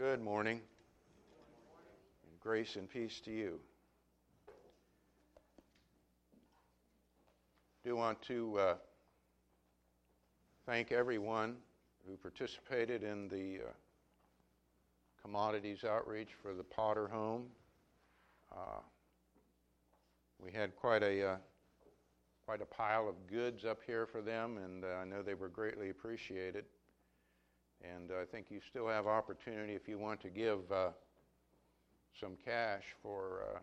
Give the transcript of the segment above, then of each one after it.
Good morning. And grace and peace to you. do want to uh, thank everyone who participated in the uh, commodities outreach for the Potter home. Uh, we had quite a uh, quite a pile of goods up here for them, and uh, I know they were greatly appreciated. And I think you still have opportunity if you want to give uh, some cash for uh,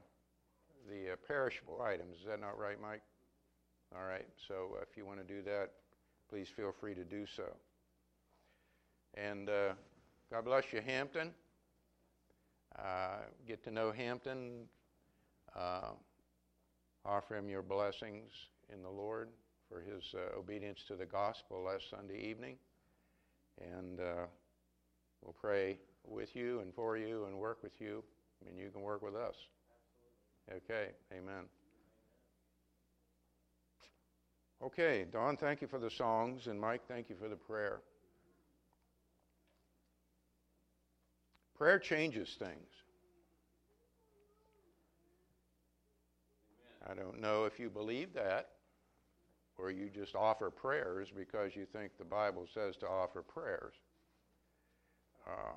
the perishable items. Is that not right, Mike? All right, so uh, if you want to do that, please feel free to do so. And uh, God bless you, Hampton. Uh, get to know Hampton. Uh, offer him your blessings in the Lord for his uh, obedience to the gospel last Sunday evening. And uh, we'll pray with you and for you and work with you. I mean, you can work with us. Absolutely. Okay, amen. Okay, Don, thank you for the songs, and Mike, thank you for the prayer. Prayer changes things. I don't know if you believe that, or you just offer prayers because you think the Bible says to offer prayers. Uh,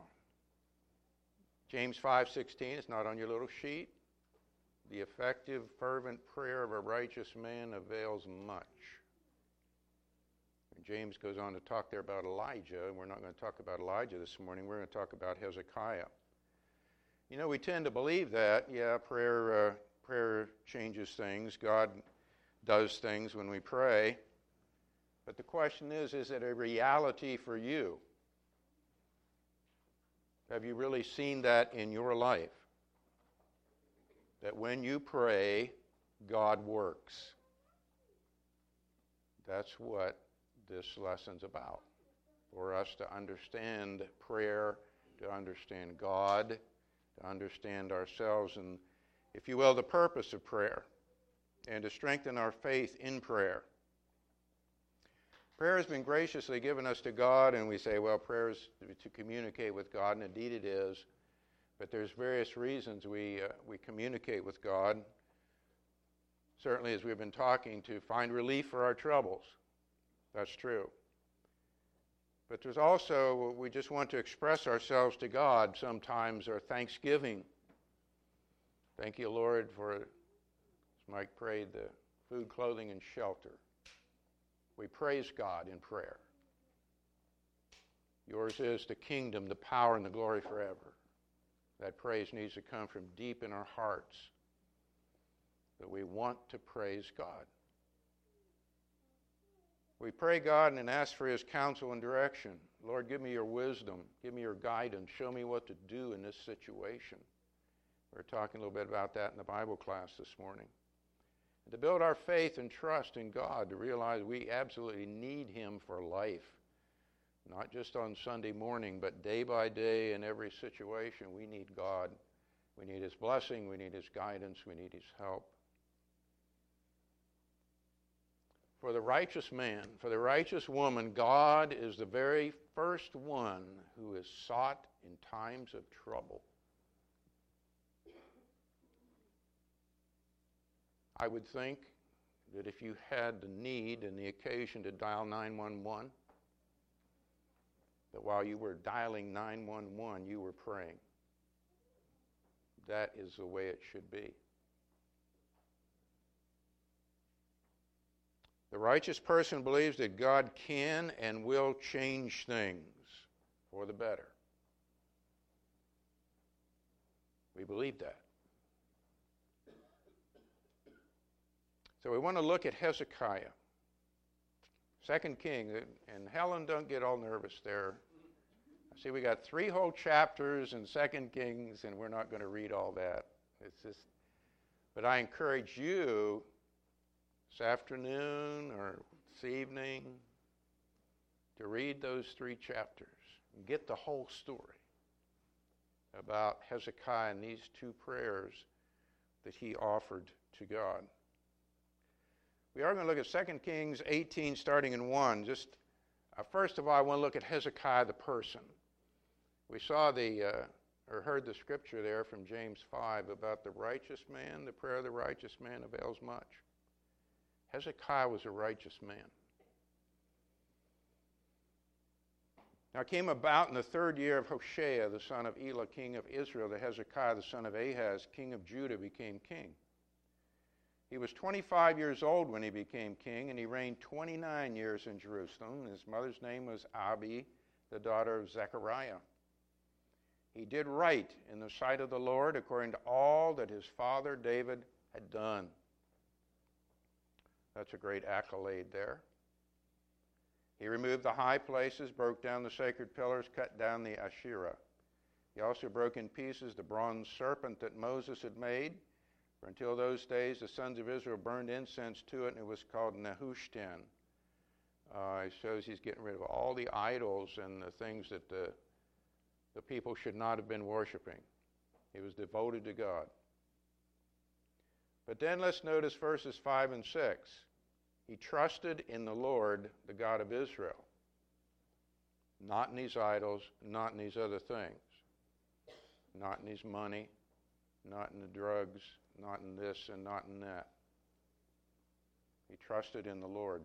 James 5:16 is not on your little sheet. The effective, fervent prayer of a righteous man avails much. And James goes on to talk there about Elijah, and we're not going to talk about Elijah this morning. We're going to talk about Hezekiah. You know, we tend to believe that, yeah, prayer, uh, prayer changes things. God does things when we pray. But the question is is it a reality for you? Have you really seen that in your life? that when you pray, God works. That's what this lesson's about. For us to understand prayer, to understand God, to understand ourselves, and, if you will, the purpose of prayer, and to strengthen our faith in prayer. Prayer has been graciously given us to God, and we say, well, prayer is to communicate with God, and indeed it is. But there's various reasons we, uh, we communicate with God. Certainly, as we've been talking, to find relief for our troubles. That's true. But there's also, we just want to express ourselves to God sometimes, or thanksgiving. Thank you, Lord, for, Mike prayed, the food, clothing, and shelter. We praise God in prayer. Yours is the kingdom, the power, and the glory forever. That praise needs to come from deep in our hearts that we want to praise God. We pray God and ask for His counsel and direction. Lord, give me your wisdom. Give me your guidance. Show me what to do in this situation. We are talking a little bit about that in the Bible class this morning. To build our faith and trust in God, to realize we absolutely need Him for life not just on Sunday morning, but day by day in every situation. We need God. We need His blessing. We need His guidance. We need His help. For the righteous man, for the righteous woman, God is the very first one who is sought in times of trouble. I would think that if you had the need and the occasion to dial 911, that while you were dialing 911, you were praying. That is the way it should be. The righteous person believes that God can and will change things for the better. We believe that. So we want to look at Hezekiah. Second King, uh, and Helen, don't get all nervous there. See, we got three whole chapters in Second Kings, and we're not going to read all that. It's just, but I encourage you this afternoon or this evening to read those three chapters and get the whole story about Hezekiah and these two prayers that he offered to God. We are going to look at 2 Kings 18, starting in 1. Just uh, first of all, I want to look at Hezekiah the person. We saw the, uh, or heard the scripture there from James 5 about the righteous man. The prayer of the righteous man avails much. Hezekiah was a righteous man. Now it came about in the third year of Hoshea, the son of Elah, king of Israel, that Hezekiah, the son of Ahaz, king of Judah, became king. He was 25 years old when he became king, and he reigned 29 years in Jerusalem. His mother's name was Abi, the daughter of Zechariah. He did right in the sight of the Lord according to all that his father David had done. That's a great accolade there. He removed the high places, broke down the sacred pillars, cut down the Asherah. He also broke in pieces the bronze serpent that Moses had made. For until those days, the sons of Israel burned incense to it, and it was called Nehushtan. Uh, it shows he's getting rid of all the idols and the things that the, the people should not have been worshiping. He was devoted to God. But then let's notice verses 5 and 6. He trusted in the Lord, the God of Israel, not in these idols, not in these other things, not in his money, not in the drugs, not in this and not in that. He trusted in the Lord.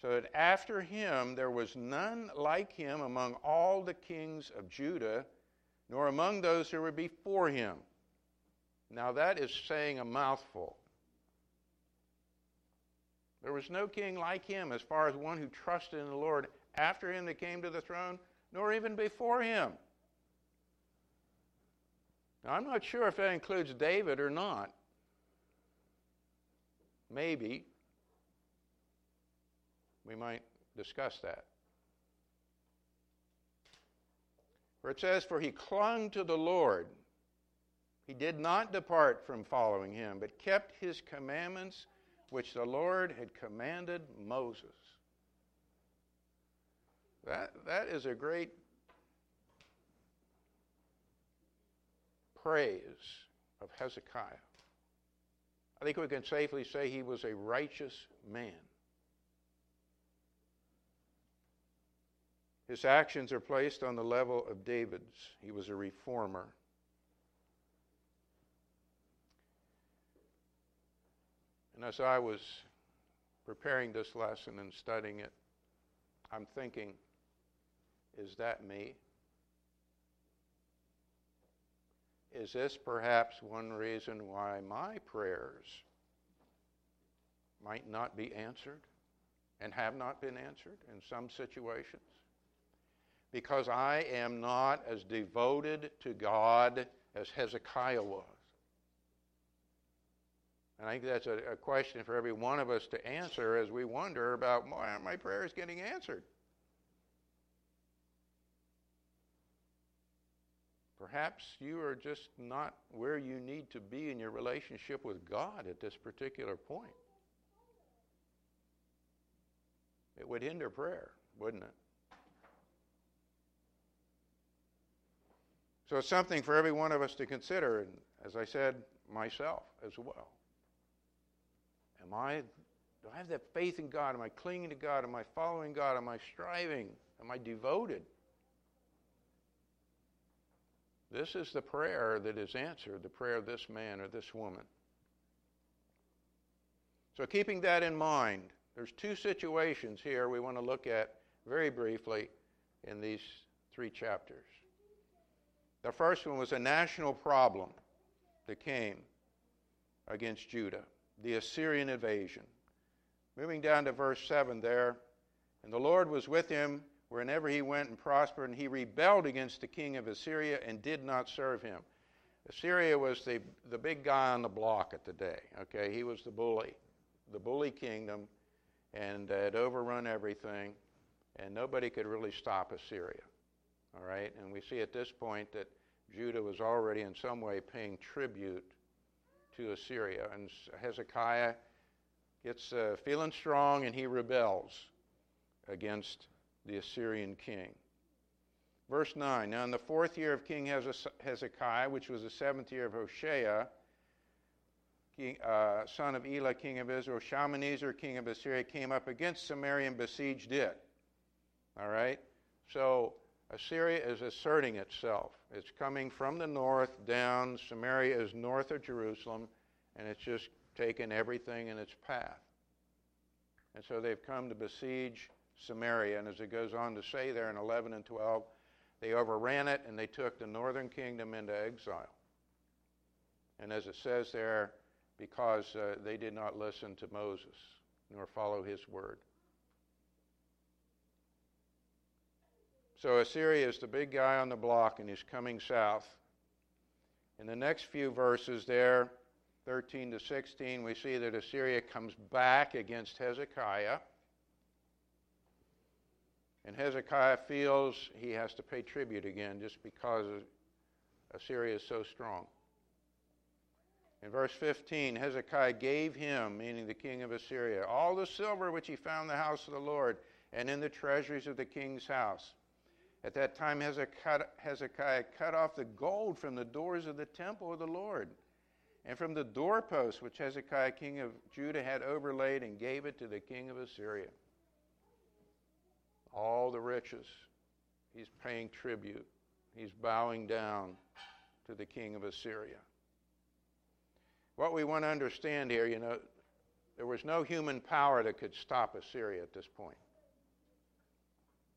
So that after him there was none like him among all the kings of Judah, nor among those who were before him. Now that is saying a mouthful. There was no king like him as far as one who trusted in the Lord after him that came to the throne, nor even before him. Now, I'm not sure if that includes David or not. Maybe. We might discuss that. For it says, For he clung to the Lord. He did not depart from following him, but kept his commandments which the Lord had commanded Moses. That, that is a great praise of Hezekiah. I think we can safely say he was a righteous man. His actions are placed on the level of David's. He was a reformer. And as I was preparing this lesson and studying it, I'm thinking, is that me? Is this perhaps one reason why my prayers might not be answered and have not been answered in some situations? Because I am not as devoted to God as Hezekiah was. And I think that's a, a, question for every one of us to answer as we wonder about why aren't my prayers getting answered? Perhaps you are just not where you need to be in your relationship with God at this particular point. It would hinder prayer, wouldn't it? So it's something for every one of us to consider, and as I said, myself as well. Am I, do I have that faith in God? Am I clinging to God? Am I following God? Am I striving? Am I devoted? This is the prayer that is answered, the prayer of this man or this woman. So, keeping that in mind, there's two situations here we want to look at very briefly in these three chapters. The first one was a national problem that came against Judah the Assyrian invasion. Moving down to verse 7 there, and the Lord was with him wherever he went and prospered, and he rebelled against the king of Assyria and did not serve him. Assyria was the, the big guy on the block at the day, okay? He was the bully, the bully kingdom, and had overrun everything, and nobody could really stop Assyria, all right? And we see at this point that Judah was already in some way paying tribute to Assyria. And Hezekiah gets uh, feeling strong and he rebels against the Assyrian king. Verse 9 Now, in the fourth year of King Hezekiah, which was the seventh year of Hoshea, king, uh, son of Elah, king of Israel, Shalmaneser, king of Assyria, came up against Samaria and besieged it. All right? So, Assyria is asserting itself. It's coming from the north down. Samaria is north of Jerusalem, and it's just taken everything in its path. And so they've come to besiege Samaria. And as it goes on to say there in 11 and 12, they overran it and they took the northern kingdom into exile. And as it says there, because uh, they did not listen to Moses nor follow his word. So Assyria is the big guy on the block and he's coming south. In the next few verses there, 13 to 16, we see that Assyria comes back against Hezekiah. And Hezekiah feels he has to pay tribute again just because Assyria is so strong. In verse 15, Hezekiah gave him, meaning the king of Assyria, all the silver which he found in the house of the Lord and in the treasuries of the king's house. At that time, Hezekiah cut off the gold from the doors of the temple of the Lord and from the doorposts which Hezekiah, king of Judah, had overlaid and gave it to the king of Assyria. All the riches. He's paying tribute, he's bowing down to the king of Assyria. What we want to understand here, you know, there was no human power that could stop Assyria at this point.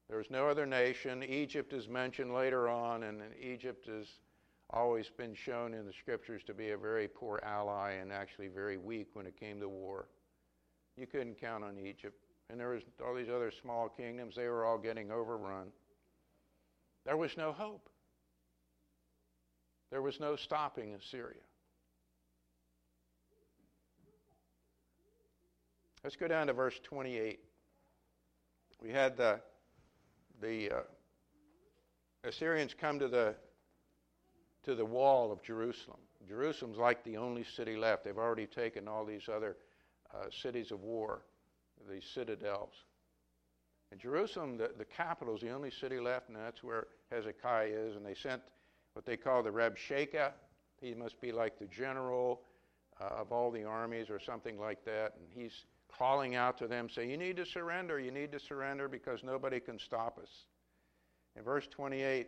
There was no other nation. Egypt is mentioned later on, and Egypt has always been shown in the scriptures to be a very poor ally and actually very weak when it came to war. You couldn't count on Egypt. And there was all these other small kingdoms, they were all getting overrun. There was no hope. There was no stopping Assyria. Let's go down to verse 28. We had the, the uh, Assyrians come to the, to the wall of Jerusalem. Jerusalem's like the only city left. They've already taken all these other uh, cities of war, these citadels. And Jerusalem, the, the capital, is the only city left, and that's where Hezekiah is. And they sent what they call the Rabshakeh. He must be like the general uh, of all the armies or something like that. And he's calling out to them, saying, You need to surrender, you need to surrender because nobody can stop us. In verse 28,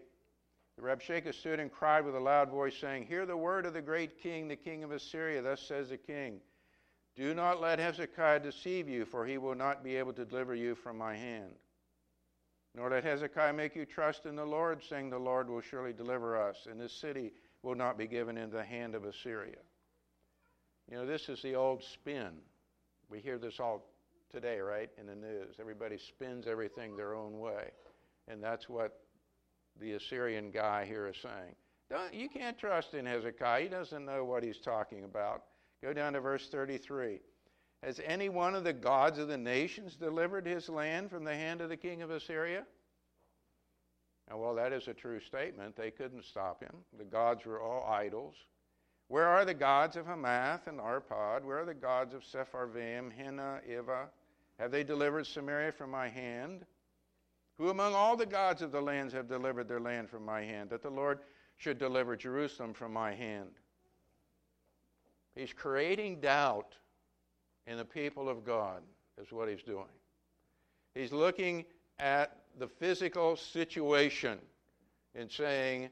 the Rabshakeh stood and cried with a loud voice, saying, Hear the word of the great king, the king of Assyria. Thus says the king, Do not let Hezekiah deceive you, for he will not be able to deliver you from my hand. Nor let Hezekiah make you trust in the Lord, saying, The Lord will surely deliver us, and this city will not be given into the hand of Assyria. You know, this is the old spin we hear this all today, right, in the news. Everybody spins everything their own way. And that's what the Assyrian guy here is saying. Don't, you can't trust in Hezekiah. He doesn't know what he's talking about. Go down to verse 33. Has any one of the gods of the nations delivered his land from the hand of the king of Assyria? Now, well, that is a true statement. They couldn't stop him. The gods were all idols. Where are the gods of Hamath and Arpad? Where are the gods of Sepharvaim, Hena, Ivvah? Have they delivered Samaria from my hand? Who among all the gods of the lands have delivered their land from my hand, that the Lord should deliver Jerusalem from my hand? He's creating doubt in the people of God, is what he's doing. He's looking at the physical situation and saying,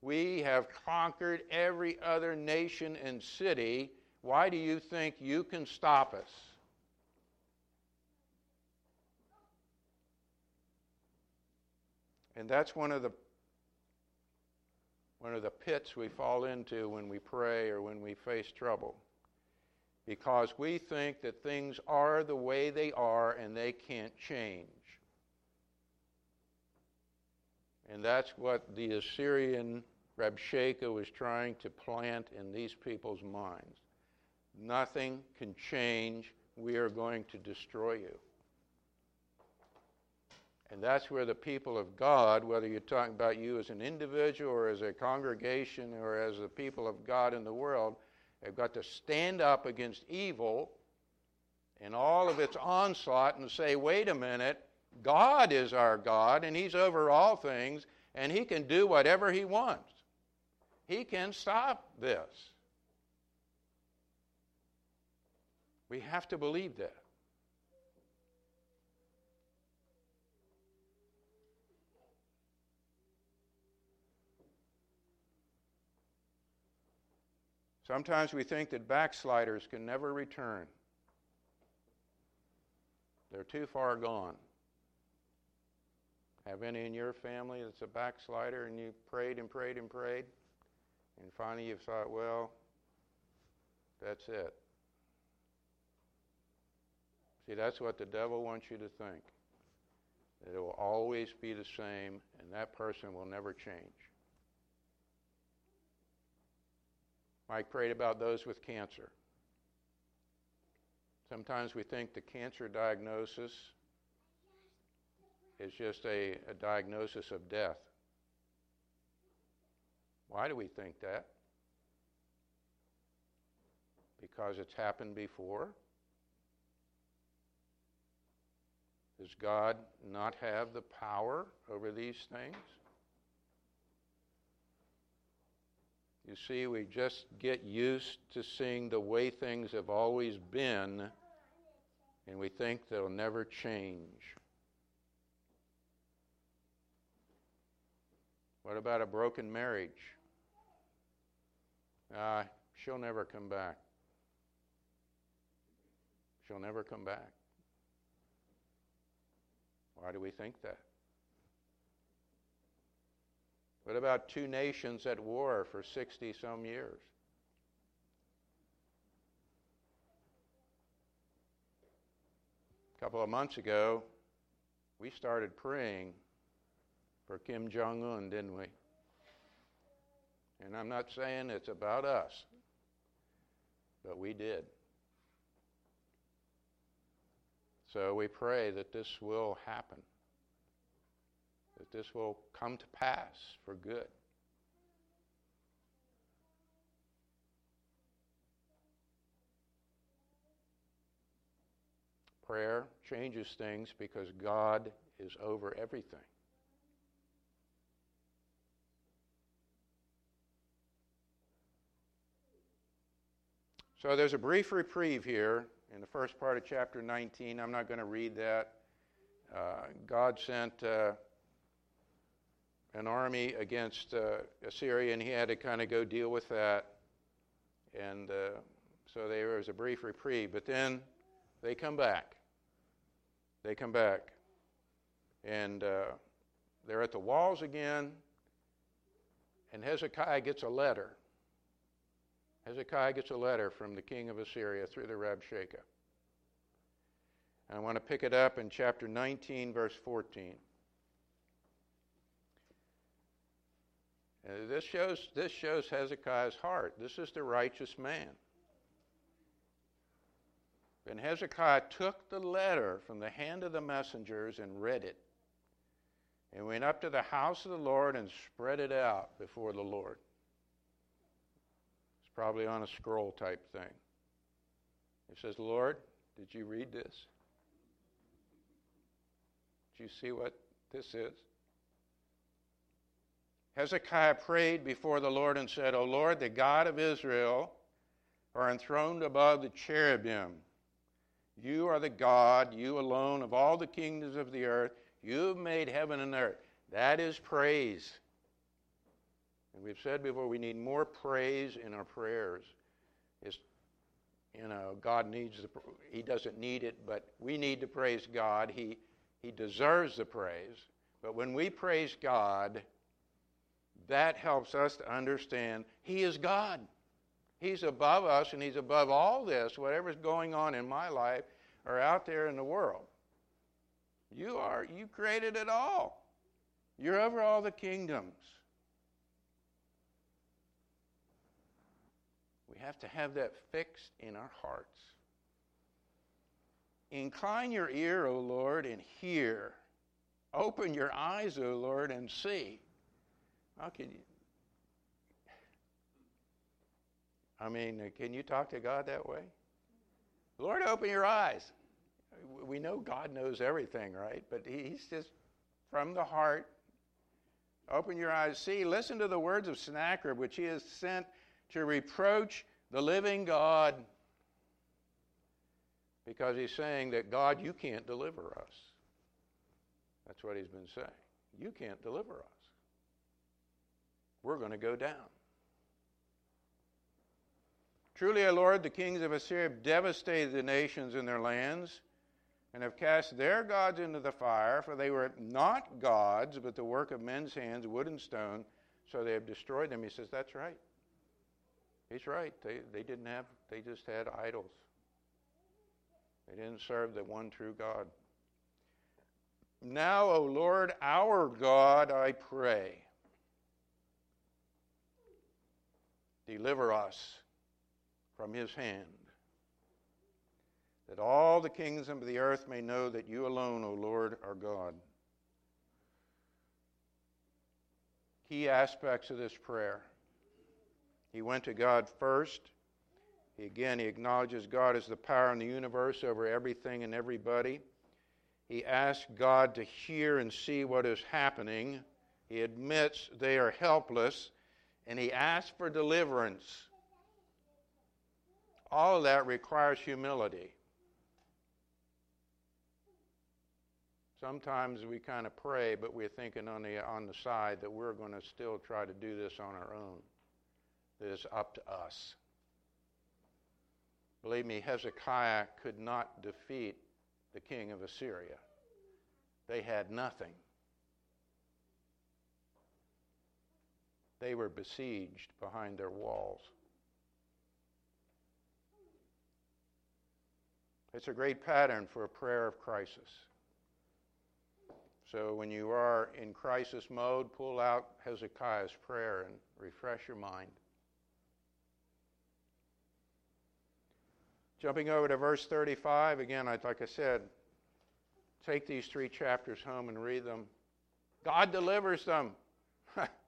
we have conquered every other nation and city. Why do you think you can stop us? And that's one of the one of the pits we fall into when we pray or when we face trouble. Because we think that things are the way they are and they can't change. And that's what the Assyrian Rabshakeh was trying to plant in these people's minds. Nothing can change. We are going to destroy you. And that's where the people of God, whether you're talking about you as an individual or as a congregation or as the people of God in the world, have got to stand up against evil and all of its onslaught and say, wait a minute, God is our God, and He's over all things, and He can do whatever He wants. He can stop this. We have to believe that. Sometimes we think that backsliders can never return. They're too far gone. Have any in your family that's a backslider and you prayed and prayed and prayed? And finally you thought, well, that's it. See, that's what the devil wants you to think. That it will always be the same and that person will never change. Mike prayed about those with cancer. Sometimes we think the cancer diagnosis is just a, a, diagnosis of death. Why do we think that? Because it's happened before? Does God not have the power over these things? You see, we just get used to seeing the way things have always been, and we think they'll never change. What about a broken marriage? Ah, she'll never come back. She'll never come back. Why do we think that? What about two nations at war for 60 some years? A couple of months ago, we started praying for Kim Jong un, didn't we? And I'm not saying it's about us, but we did. So we pray that this will happen that this will come to pass for good. Prayer changes things because God is over everything. So there's a brief reprieve here in the first part of chapter 19. I'm not going to read that. Uh, God sent uh, an army against uh, Assyria, and he had to kind of go deal with that. And uh, so there was a brief reprieve. But then they come back. They come back. And uh, they're at the walls again, and Hezekiah gets a letter. Hezekiah gets a letter from the king of Assyria through the Rabshakeh. I want to pick it up in chapter 19, verse 14. Uh, this shows, this shows Hezekiah's heart. This is the righteous man. And Hezekiah took the letter from the hand of the messengers and read it, and went up to the house of the Lord and spread it out before the Lord. It's probably on a scroll type thing. He says, Lord, did you read this? Did you see what this is? Hezekiah prayed before the Lord and said, O Lord, the God of Israel, are enthroned above the cherubim. You are the God, you alone, of all the kingdoms of the earth. You have made heaven and earth. That is praise. And we've said before, we need more praise in our prayers. It's, you know, God needs the, He doesn't need it, but we need to praise God. He, he deserves the praise. But when we praise God, that helps us to understand He is God. He's above us and He's above all this, whatever's going on in my life or out there in the world. You are, you created it all. You're over all the kingdoms. We have to have that fixed in our hearts. Incline your ear, O Lord, and hear. Open your eyes, O Lord, and see. How can you? I mean, uh, can you talk to God that way? Lord, open your eyes. We know God knows everything, right? But He's just from the heart. Open your eyes. See, listen to the words of Sennacherib, which he has sent to reproach the living God. Because he's saying that, God, you can't deliver us. That's what he's been saying. You can't deliver us we're going to go down. Truly, O Lord, the kings of Assyria have devastated the nations in their lands and have cast their gods into the fire, for they were not gods, but the work of men's hands, wood and stone, so they have destroyed them. He says, That's right. He's right. They, they didn't have, they just had idols. They didn't serve the one true God. Now, O Lord, our God, I pray, deliver us from his hand, that all the kings of the earth may know that you alone, O Lord, are God. Key aspects of this prayer. He went to God first. He, again, he acknowledges God as the power in the universe over everything and everybody. He asks God to hear and see what is happening. He admits they are helpless, and he asked for deliverance. All of that requires humility. Sometimes we kind of pray, but we're thinking on the, on the side that we're going to still try to do this on our own. That it's up to us. Believe me, Hezekiah could not defeat the king of Assyria. They had nothing. They were besieged behind their walls. It's a great pattern for a prayer of crisis. So when you are in crisis mode, pull out Hezekiah's prayer and refresh your mind. Jumping over to verse 35, again, like I said, take these three chapters home and read them. God delivers them.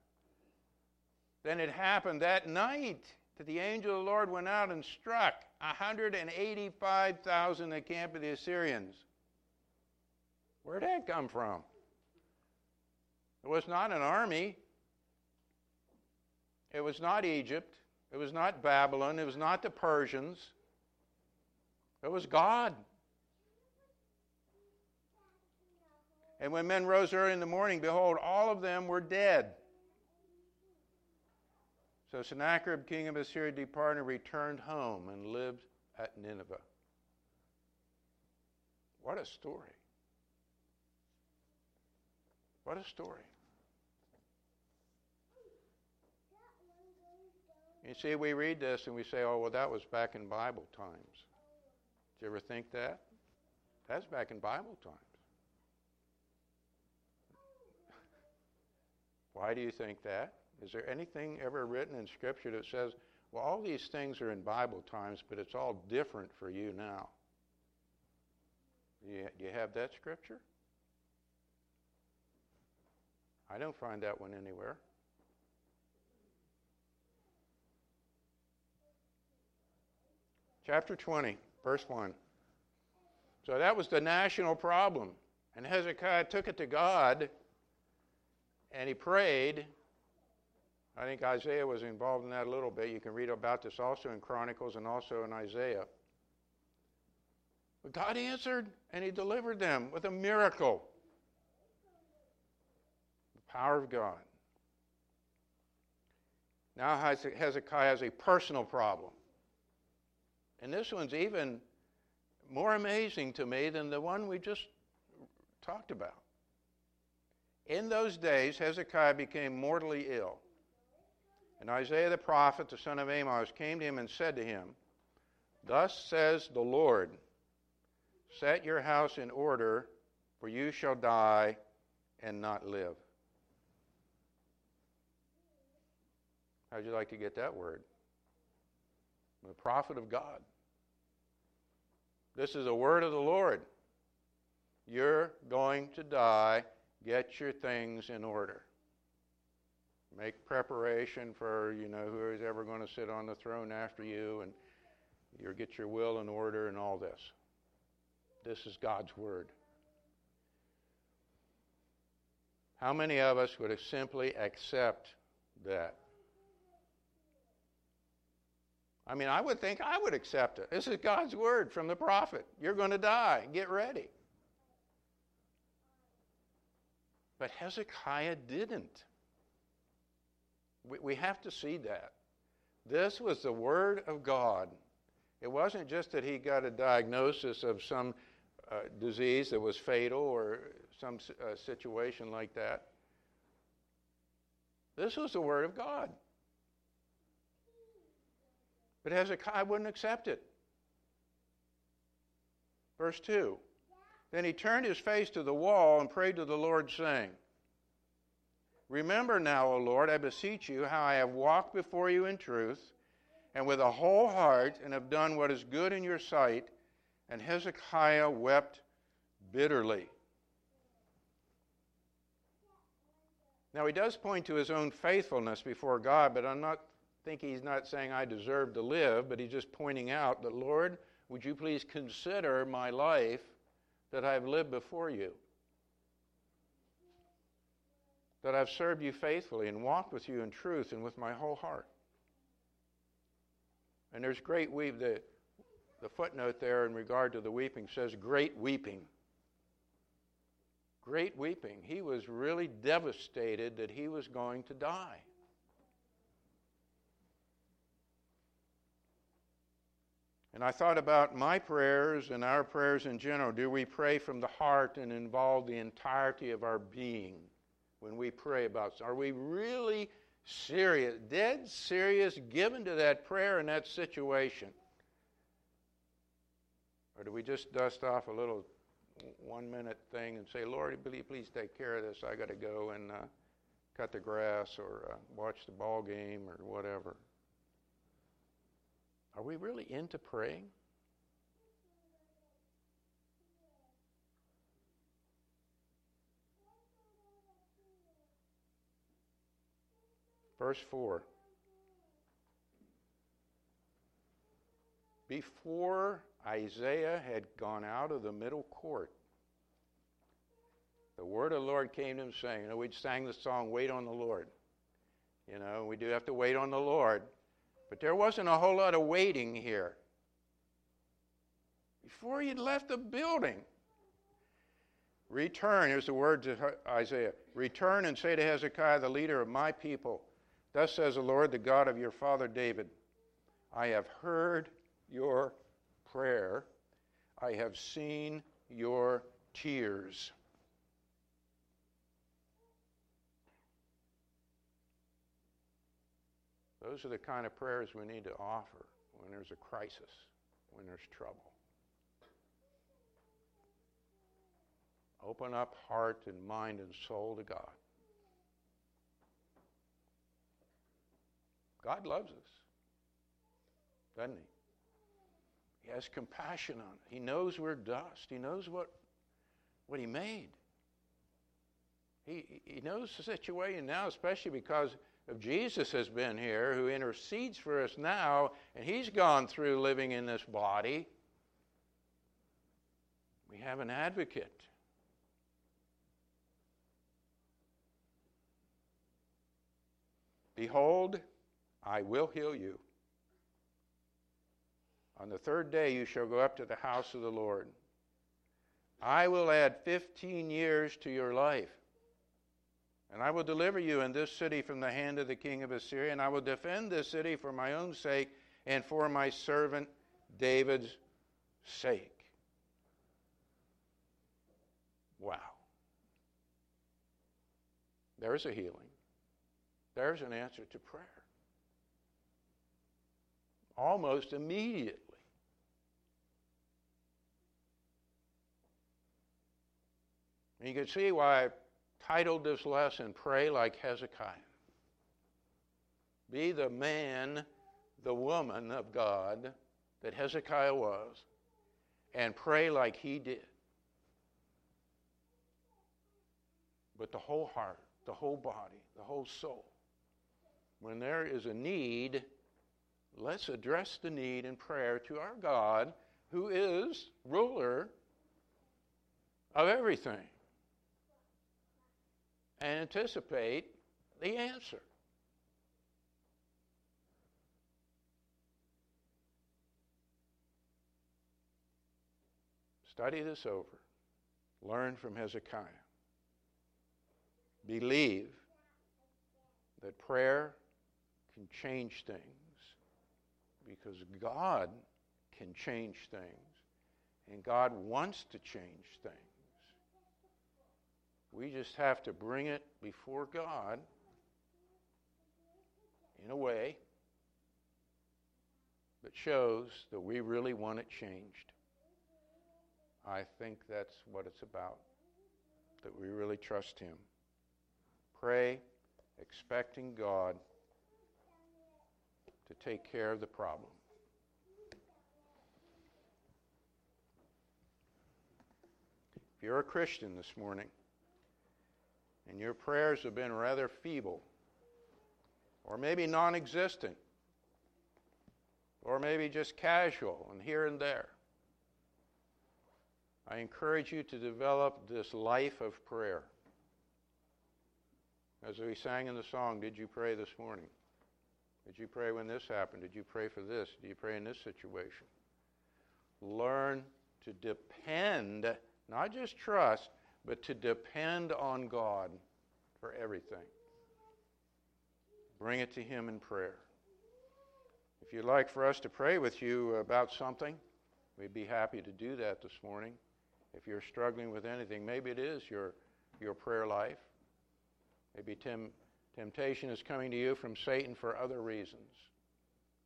then it happened that night that the angel of the Lord went out and struck 185,000 in the camp of the Assyrians. Where'd that come from? It was not an army. It was not Egypt. It was not Babylon. It was not the Persians. It was God. And when men rose early in the morning, behold, all of them were dead. So Sennacherib, king of Assyria, departed and returned home and lived at Nineveh. What a story. What a story. You see, we read this and we say, oh, well, that was back in Bible times. Did you ever think that? That's back in Bible times. Why do you think that? Is there anything ever written in Scripture that says, well, all these things are in Bible times, but it's all different for you now? Do you, you have that Scripture? I don't find that one anywhere. Chapter 20, verse 1. So that was the national problem. And Hezekiah took it to God and he prayed. I think Isaiah was involved in that a little bit. You can read about this also in Chronicles and also in Isaiah. But God answered and he delivered them with a miracle. The power of God. Now Hezekiah has a personal problem. And this one's even more amazing to me than the one we just talked about. In those days, Hezekiah became mortally ill. And Isaiah the prophet, the son of Amos, came to him and said to him, Thus says the Lord, Set your house in order, for you shall die and not live. How'd you like to get that word? The prophet of God. This is a word of the Lord. You're going to die get your things in order. Make preparation for, you know, who is ever going to sit on the throne after you and you get your will in order and all this. This is God's word. How many of us would have simply accept that? I mean, I would think I would accept it. This is God's word from the prophet. You're going to die. Get ready. But Hezekiah didn't. We, we have to see that. This was the Word of God. It wasn't just that he got a diagnosis of some uh, disease that was fatal or some uh, situation like that. This was the Word of God. But Hezekiah wouldn't accept it. Verse 2 Then he turned his face to the wall and prayed to the Lord, saying, Remember now, O Lord, I beseech you, how I have walked before you in truth and with a whole heart and have done what is good in your sight. And Hezekiah wept bitterly. Now he does point to his own faithfulness before God, but I'm not think he's not saying I deserve to live, but he's just pointing out that Lord, would you please consider my life that I've lived before you? That I've served you faithfully and walked with you in truth and with my whole heart. And there's great weep. The, the footnote there in regard to the weeping says great weeping. Great weeping. He was really devastated that he was going to die. And I thought about my prayers and our prayers in general. Do we pray from the heart and involve the entirety of our being? When we pray about are we really serious dead serious given to that prayer in that situation? Or do we just dust off a little one minute thing and say lord please take care of this? I got to go and uh, cut the grass or uh, watch the ball game or whatever. Are we really into praying Verse 4. Before Isaiah had gone out of the middle court, the word of the Lord came to him saying, you know, we sang the song, Wait on the Lord. You know, we do have to wait on the Lord. But there wasn't a whole lot of waiting here. Before he'd left the building, return, here's the word of Isaiah return and say to Hezekiah, the leader of my people, Thus says the Lord, the God of your father David I have heard your prayer, I have seen your tears. Those are the kind of prayers we need to offer when there's a crisis, when there's trouble. Open up heart and mind and soul to God. God loves us, doesn't He? He has compassion on us. He knows we're dust. He knows what, what He made. He, he knows the situation now, especially because of Jesus has been here, who intercedes for us now, and He's gone through living in this body. We have an advocate. Behold, I will heal you. On the third day you shall go up to the house of the Lord. I will add 15 years to your life. And I will deliver you in this city from the hand of the king of Assyria, and I will defend this city for my own sake and for my servant David's sake. Wow. There's a healing. There's an answer to prayer almost immediately. And you can see why I titled this lesson, Pray Like Hezekiah. Be the man, the woman of God that Hezekiah was, and pray like he did. But the whole heart, the whole body, the whole soul. When there is a need, let's address the need in prayer to our God who is ruler of everything and anticipate the answer. Study this over. Learn from Hezekiah. Believe that prayer can change things because God can change things, and God wants to change things. We just have to bring it before God in a way that shows that we really want it changed. I think that's what it's about, that we really trust Him. Pray, expecting God to take care of the problem. If you're a Christian this morning and your prayers have been rather feeble, or maybe non existent, or maybe just casual and here and there, I encourage you to develop this life of prayer. As we sang in the song, Did you pray this morning? Did you pray when this happened? Did you pray for this? Did you pray in this situation? Learn to depend, not just trust, but to depend on God for everything. Bring it to Him in prayer. If you'd like for us to pray with you about something, we'd be happy to do that this morning. If you're struggling with anything, maybe it is your, your prayer life. Maybe Tim, temptation is coming to you from Satan for other reasons.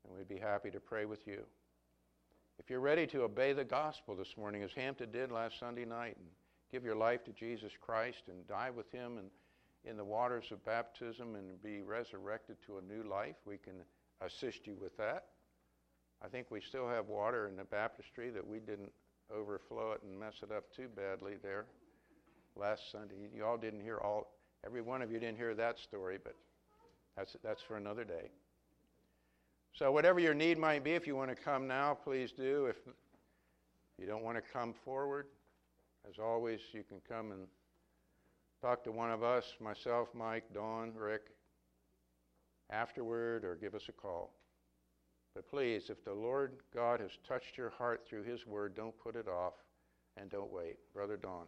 And we'd be happy to pray with you. If you're ready to obey the gospel this morning, as Hampton did last Sunday night, and give your life to Jesus Christ and die with Him and in the waters of baptism and be resurrected to a new life, we can assist you with that. I think we still have water in the baptistry that we didn't overflow it and mess it up too badly there last Sunday. You all didn't hear all, every one of you didn't hear that story, but that's, that's for another day. So, whatever your need might be, if you want to come now, please do. If you don't want to come forward, as always, you can come and talk to one of us, myself, Mike, Don, Rick, afterward, or give us a call. But please, if the Lord God has touched your heart through His Word, don't put it off and don't wait. Brother Don.